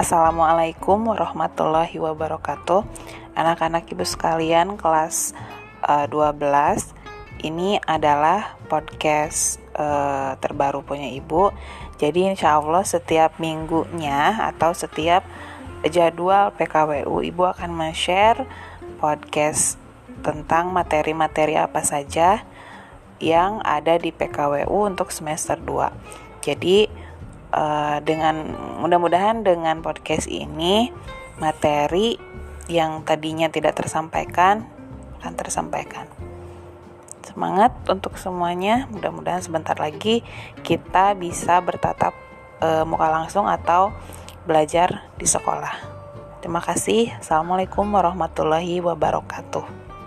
Assalamualaikum warahmatullahi wabarakatuh. Anak-anak ibu sekalian kelas uh, eh, 12 Ini adalah podcast uh, terbaru punya ibu. Jadi insya Allah setiap minggunya atau setiap jadwal PKWU Ibu akan men-share podcast tentang materi-materi apa saja yang ada di PKWU untuk semester 2 Jadi uh, dengan mudah-mudahan dengan podcast ini materi yang tadinya tidak tersampaikan akan tersampaikan. Semangat untuk semuanya. Mudah-mudahan sebentar lagi kita bisa bertatap uh, muka langsung atau belajar di sekolah. Terima kasih. Assalamualaikum warahmatullahi wabarakatuh.